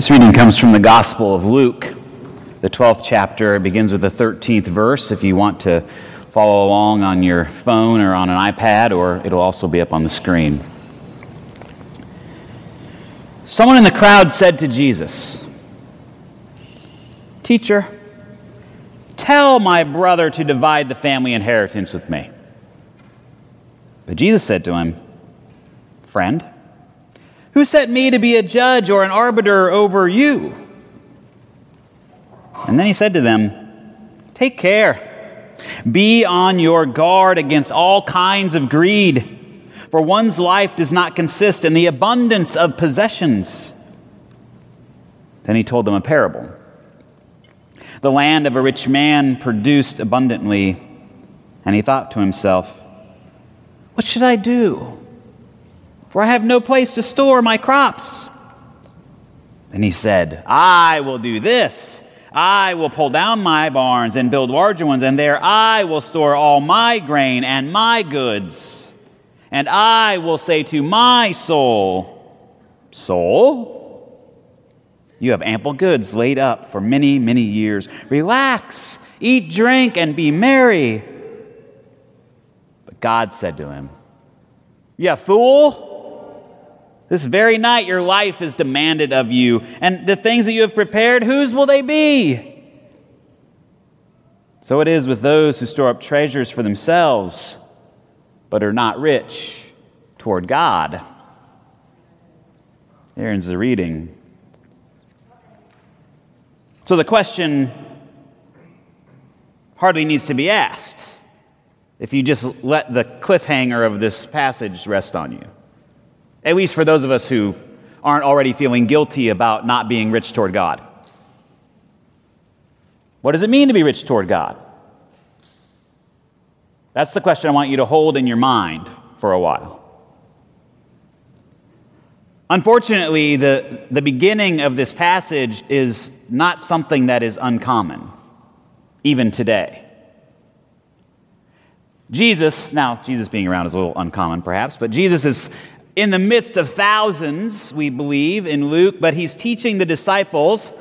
This reading comes from the Gospel of Luke, the 12th chapter. It begins with the 13th verse. If you want to follow along on your phone or on an iPad, or it'll also be up on the screen. Someone in the crowd said to Jesus, Teacher, tell my brother to divide the family inheritance with me. But Jesus said to him, Friend, who set me to be a judge or an arbiter over you? And then he said to them, Take care. Be on your guard against all kinds of greed, for one's life does not consist in the abundance of possessions. Then he told them a parable. The land of a rich man produced abundantly, and he thought to himself, What should I do? For I have no place to store my crops. Then he said, I will do this. I will pull down my barns and build larger ones, and there I will store all my grain and my goods. And I will say to my soul, Soul, you have ample goods laid up for many, many years. Relax, eat, drink, and be merry. But God said to him, You fool! This very night, your life is demanded of you. And the things that you have prepared, whose will they be? So it is with those who store up treasures for themselves, but are not rich toward God. Aaron's the reading. So the question hardly needs to be asked if you just let the cliffhanger of this passage rest on you. At least for those of us who aren't already feeling guilty about not being rich toward God. What does it mean to be rich toward God? That's the question I want you to hold in your mind for a while. Unfortunately, the, the beginning of this passage is not something that is uncommon, even today. Jesus, now, Jesus being around is a little uncommon perhaps, but Jesus is in the midst of thousands, we believe, in Luke, but he's teaching the disciples.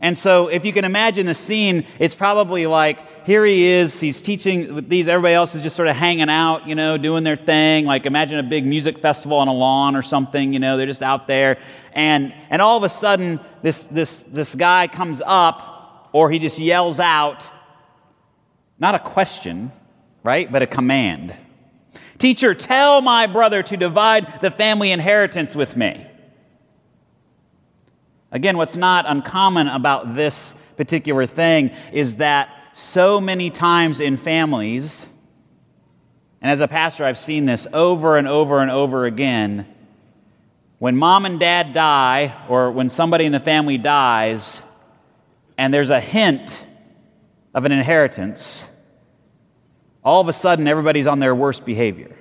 And so, if you can imagine the scene, it's probably like here he is, he's teaching with these, everybody else is just sort of hanging out, you know, doing their thing. Like, imagine a big music festival on a lawn or something, you know, they're just out there. And, and all of a sudden, this, this, this guy comes up, or he just yells out, not a question, right, but a command. Teacher, tell my brother to divide the family inheritance with me. Again, what's not uncommon about this particular thing is that so many times in families, and as a pastor, I've seen this over and over and over again. When mom and dad die, or when somebody in the family dies, and there's a hint of an inheritance, all of a sudden everybody's on their worst behavior.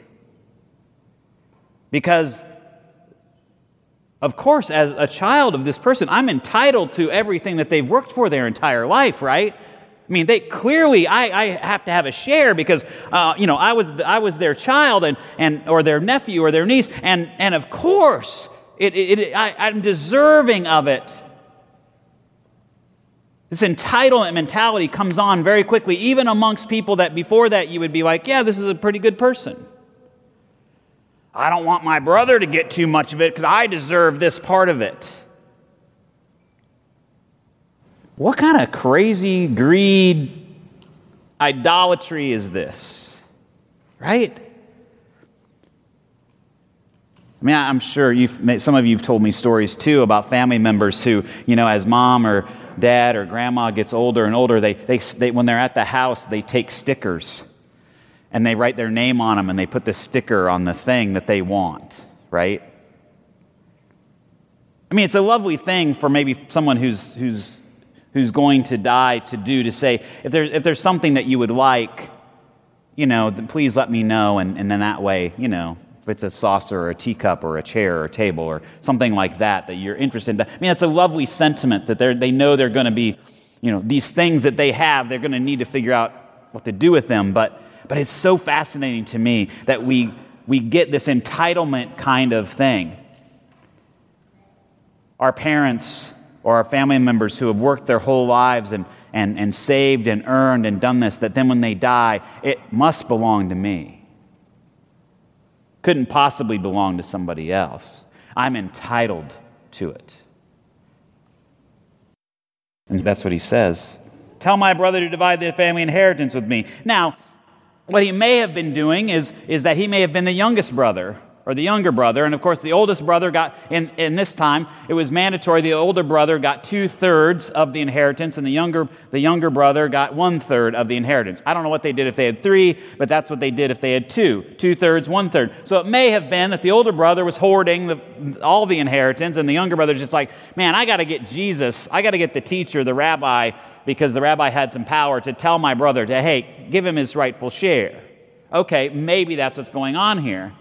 Because, of course, as a child of this person, I'm entitled to everything that they've worked for their entire life, right? I mean, they clearly, I, I have to have a share because, uh, you know, I was, I was their child and, and, or their nephew or their niece. And, and of course, it, it, it I, I'm deserving of it. This entitlement mentality comes on very quickly, even amongst people that before that you would be like, yeah, this is a pretty good person. I don't want my brother to get too much of it because I deserve this part of it. What kind of crazy greed, idolatry is this? Right? I mean, I'm sure you've, some of you have told me stories too about family members who, you know, as mom or dad or grandma gets older and older, they, they, they, when they're at the house, they take stickers and they write their name on them and they put the sticker on the thing that they want, right? I mean, it's a lovely thing for maybe someone who's, who's, who's going to die to do to say, if, there, if there's something that you would like, you know, please let me know. And, and then that way, you know, if it's a saucer or a teacup or a chair or a table or something like that that you're interested in. I mean, that's a lovely sentiment that they know they're going to be, you know, these things that they have, they're going to need to figure out what to do with them. But, but it's so fascinating to me that we, we get this entitlement kind of thing. Our parents or our family members who have worked their whole lives and, and, and saved and earned and done this, that then when they die, it must belong to me. Couldn't possibly belong to somebody else. I'm entitled to it. And that's what he says. Tell my brother to divide the family inheritance with me. Now, what he may have been doing is, is that he may have been the youngest brother or the younger brother. And of course, the oldest brother got, in, in this time, it was mandatory. The older brother got two thirds of the inheritance, and the younger, the younger brother got one third of the inheritance. I don't know what they did if they had three, but that's what they did if they had two two thirds, one third. So it may have been that the older brother was hoarding the, all the inheritance, and the younger brother just like, man, I got to get Jesus, I got to get the teacher, the rabbi, because the rabbi had some power to tell my brother to, hey, give him his rightful share. Okay, maybe that's what's going on here,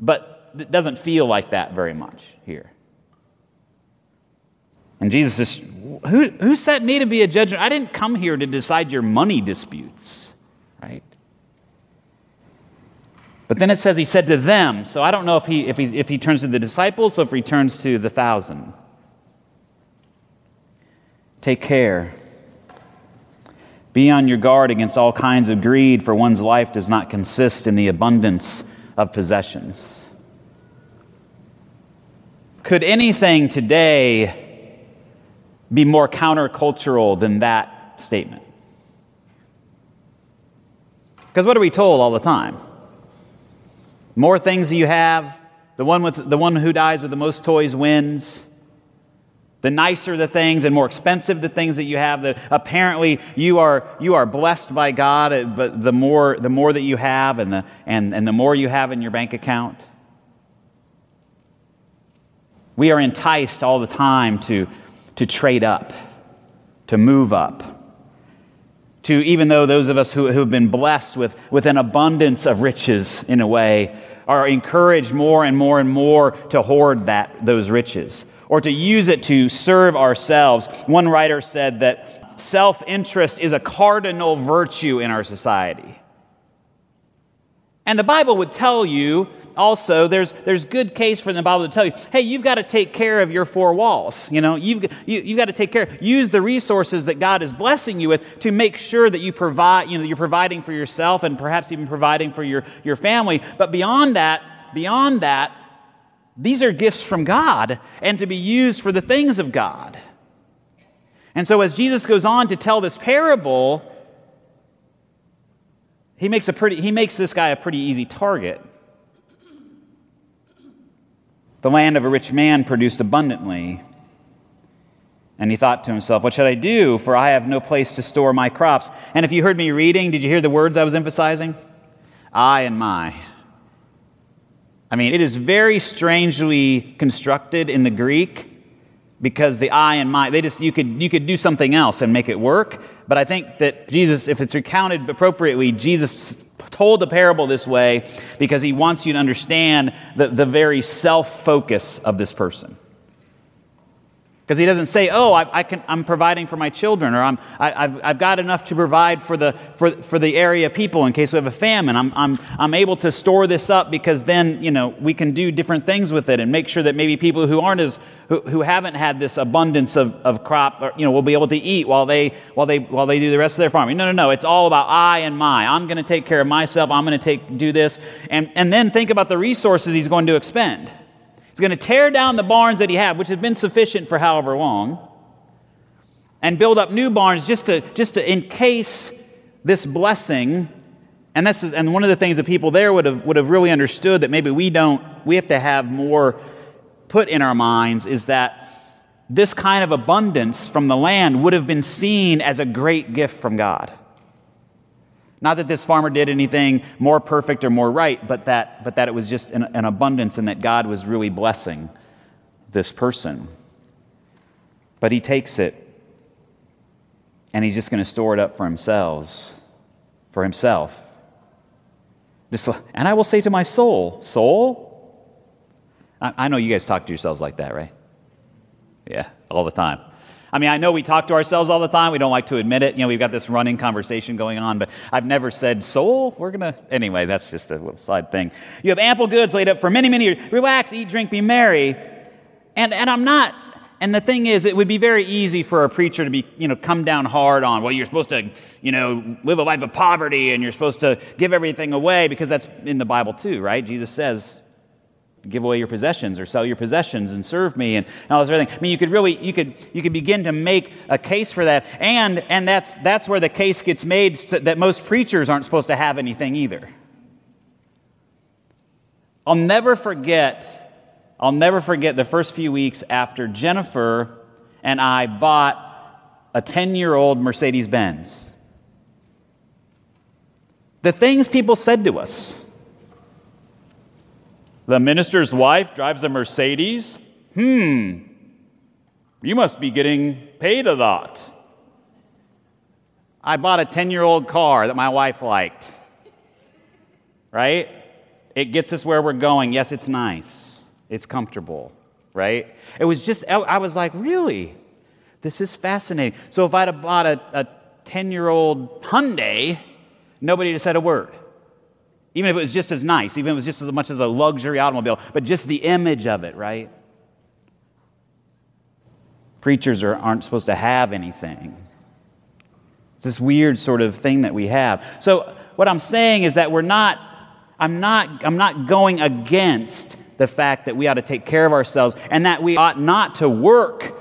but it doesn't feel like that very much here. And Jesus says, who, who set me to be a judge? I didn't come here to decide your money disputes, right? But then it says he said to them. So I don't know if he, if, he, if he turns to the disciples or if he turns to the thousand. Take care be on your guard against all kinds of greed, for one's life does not consist in the abundance of possessions. Could anything today be more countercultural than that statement? Because what are we told all the time? More things you have, the one, with, the one who dies with the most toys wins. The nicer the things and more expensive the things that you have, that apparently you are, you are blessed by God, uh, but the more, the more that you have and the, and, and the more you have in your bank account. We are enticed all the time to, to trade up, to move up. To even though those of us who, who have been blessed with, with an abundance of riches in a way are encouraged more and more and more to hoard that, those riches or to use it to serve ourselves. One writer said that self interest is a cardinal virtue in our society. And the Bible would tell you also, there's, there's good case for the Bible to tell you, hey, you've got to take care of your four walls. You know, you've, you, you've got to take care, use the resources that God is blessing you with to make sure that you provide, you know, you're providing for yourself and perhaps even providing for your, your family. But beyond that, beyond that, these are gifts from God and to be used for the things of God. And so, as Jesus goes on to tell this parable, he makes, a pretty, he makes this guy a pretty easy target. The land of a rich man produced abundantly. And he thought to himself, What should I do? For I have no place to store my crops. And if you heard me reading, did you hear the words I was emphasizing? I and my. I mean, it is very strangely constructed in the Greek because the I and my, they just, you could, you could do something else and make it work. But I think that Jesus, if it's recounted appropriately, Jesus told the parable this way because he wants you to understand the, the very self focus of this person. Because he doesn't say, oh, I, I I'm providing for my children, or I'm, I, have I've got enough to provide for the, for, for the area people in case we have a famine. I'm, I'm, I'm able to store this up because then, you know, we can do different things with it and make sure that maybe people who aren't as, who, who haven't had this abundance of, of crop, or, you know, will be able to eat while they, while, they, while they do the rest of their farming. No, no, no. It's all about I and my. I'm going to take care of myself. I'm going to take, do this. And, and then think about the resources he's going to expend. He's going to tear down the barns that he had, which have been sufficient for however long, and build up new barns just to, just to encase this blessing. And, this is, and one of the things that people there would have, would have really understood that maybe we don't, we have to have more put in our minds is that this kind of abundance from the land would have been seen as a great gift from God. Not that this farmer did anything more perfect or more right, but that, but that it was just an, an abundance and that God was really blessing this person. But he takes it and he's just going to store it up for himself. For himself. Just, and I will say to my soul, Soul? I, I know you guys talk to yourselves like that, right? Yeah, all the time. I mean, I know we talk to ourselves all the time. We don't like to admit it. You know, we've got this running conversation going on, but I've never said, soul, we're going to. Anyway, that's just a little side thing. You have ample goods laid up for many, many years. Relax, eat, drink, be merry. And, and I'm not. and the thing is, it would be very easy for a preacher to be, you know, come down hard on, well, you're supposed to, you know, live a life of poverty and you're supposed to give everything away because that's in the Bible too, right? Jesus says, give away your possessions or sell your possessions and serve me and, all this everything. I mean, you could really, you could, you could begin to make a case for that. And, and that's, that's where the case gets made that most preachers aren't supposed to have anything either. I'll never forget I'll never forget the first few weeks after Jennifer and I bought a 10 year old Mercedes Benz. The things people said to us. The minister's wife drives a Mercedes? Hmm, you must be getting paid a lot. I bought a 10 year old car that my wife liked. Right? It gets us where we're going. Yes, it's nice. It's comfortable, right? It was just, I was like, really? This is fascinating. So if I'd have bought a 10 year old Hyundai, nobody would have said a word. Even if it was just as nice, even if it was just as much as a luxury automobile, but just the image of it, right? Preachers are, aren't supposed to have anything. It's this weird sort of thing that we have. So, what I'm saying is that we're not, I'm not, I'm not going against the fact that we ought to take care of ourselves and that we ought not to work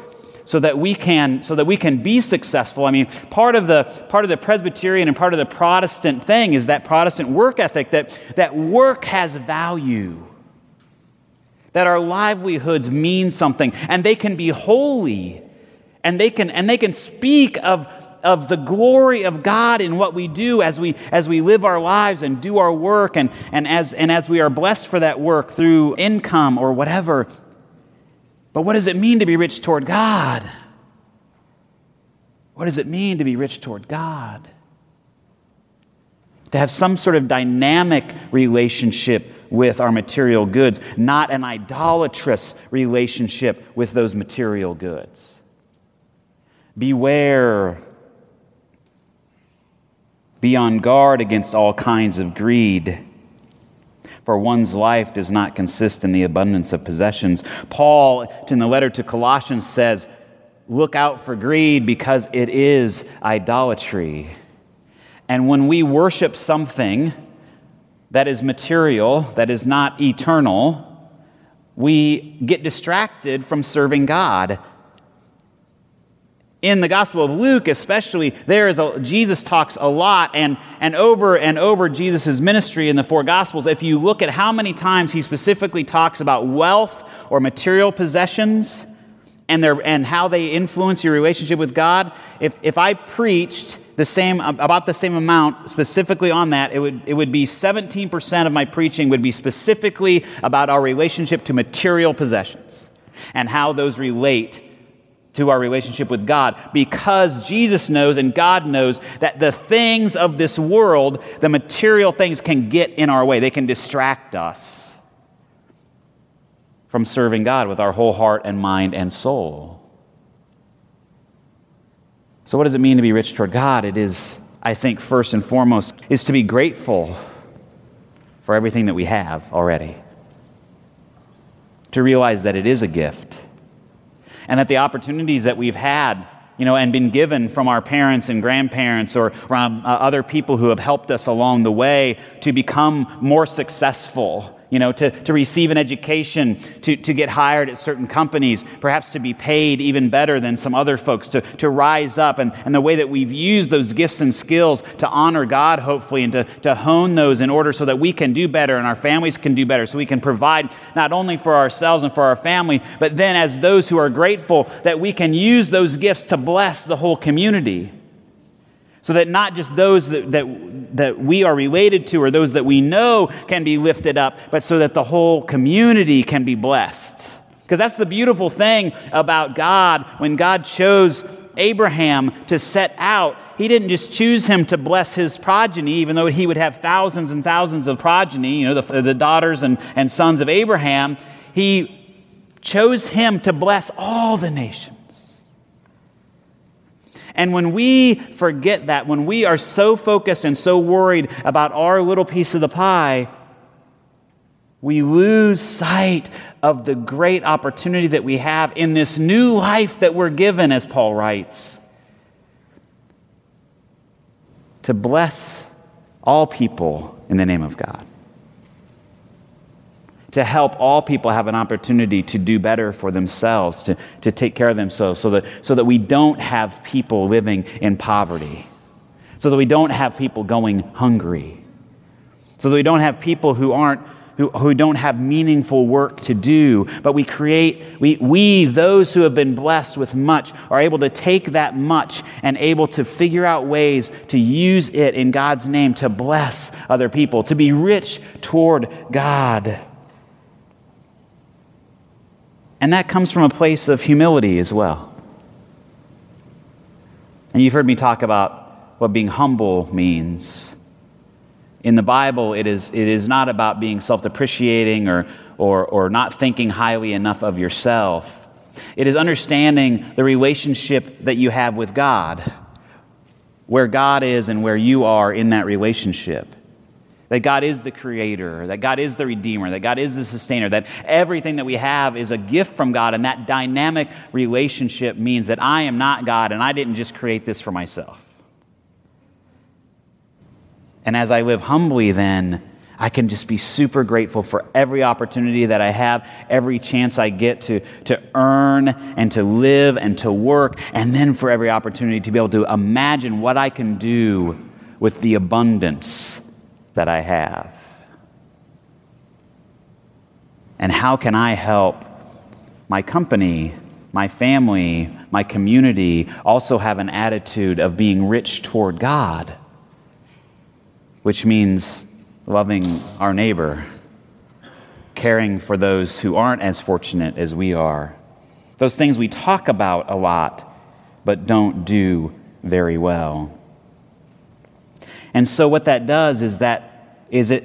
so that we can so that we can be successful i mean part of the part of the presbyterian and part of the protestant thing is that protestant work ethic that that work has value that our livelihoods mean something and they can be holy and they can and they can speak of of the glory of God in what we do as we, as we live our lives and do our work and, and, as, and as we are blessed for that work through income or whatever. But what does it mean to be rich toward God? What does it mean to be rich toward God? To have some sort of dynamic relationship with our material goods, not an idolatrous relationship with those material goods. Beware be on guard against all kinds of greed, for one's life does not consist in the abundance of possessions. Paul, in the letter to Colossians, says, Look out for greed because it is idolatry. And when we worship something that is material, that is not eternal, we get distracted from serving God in the Gospel of Luke, especially, there is a, Jesus talks a lot, and, and over and over Jesus' ministry in the four Gospels, if you look at how many times he specifically talks about wealth or material possessions and, their, and how they influence your relationship with God, if, if I preached the same, about the same amount specifically on that, it would, it would be 17% of my preaching would be specifically about our relationship to material possessions and how those relate to our relationship with God because Jesus knows and God knows that the things of this world, the material things, can get in our way. They can distract us from serving God with our whole heart and mind and soul. So, what does it mean to be rich toward God? It is, I think, first and foremost, is to be grateful for everything that we have already. To realize that it is a gift and that the opportunities that we've had you know, and been given from our parents and grandparents or from uh, other people who have helped us along the way to become more successful you know, to, to receive an education, to, to get hired at certain companies, perhaps to be paid even better than some other folks, to, to rise up, and, and the way that we've used those gifts and skills to honor God, hopefully, and to, to hone those in order so that we can do better and our families can do better, so we can provide not only for ourselves and for our family, but then as those who are grateful, that we can use those gifts to bless the whole community so that not just those that, that, that we are related to or those that we know can be lifted up, but so that the whole community can be blessed. Because that's the beautiful thing about God. When God chose Abraham to set out, he didn't just choose him to bless his progeny, even though he would have thousands and thousands of progeny, you know, the, the daughters and, and sons of Abraham. He chose him to bless all the nations. And when we forget that, when we are so focused and so worried about our little piece of the pie, we lose sight of the great opportunity that we have in this new life that we're given, as Paul writes, to bless all people in the name of God. To help all people have an opportunity to do better for themselves, to, to take care of themselves, so that, so that we don't have people living in poverty, so that we don't have people going hungry, so that we don't have people who aren't who, who don't have meaningful work to do, but we create, we, we, those who have been blessed with much, are able to take that much and able to figure out ways to use it in God's name to bless other people, to be rich toward God. And that comes from a place of humility as well. And you've heard me talk about what being humble means. In the Bible, it is, it is not about being self depreciating or, or, or not thinking highly enough of yourself. It is understanding the relationship that you have with God, where God is and where you are in that relationship. That God is the creator, that God is the redeemer, that God is the sustainer, that everything that we have is a gift from God, and that dynamic relationship means that I am not God and I didn't just create this for myself. And as I live humbly, then, I can just be super grateful for every opportunity that I have, every chance I get to, to earn and to live and to work, and then for every opportunity to be able to imagine what I can do with the abundance that I have. And how can I help my company, my family, my community also have an attitude of being rich toward God? which means loving our neighbor, caring for those who aren't as fortunate as we are. Those things we talk about a lot, but don't do very well. And so what that does is that is it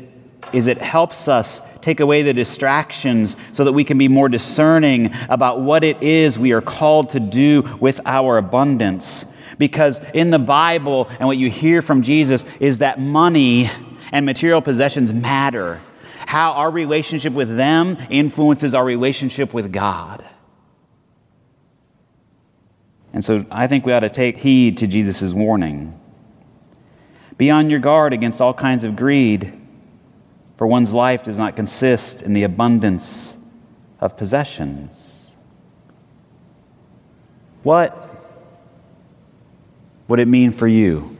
is it helps us take away the distractions so that we can be more discerning about what it is we are called to do with our abundance because in the Bible and what you hear from Jesus is that money and material possessions matter. How our relationship with them influences our relationship with God. And so I think we ought to take heed to Jesus' warning. Be on your guard against all kinds of greed, for one's life does not consist in the abundance of possessions. What would it mean for you?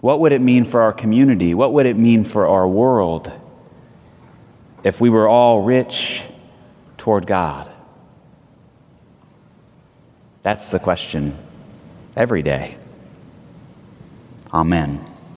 What would it mean for our community? What would it mean for our world if we were all rich toward God? That's the question every day. Amen.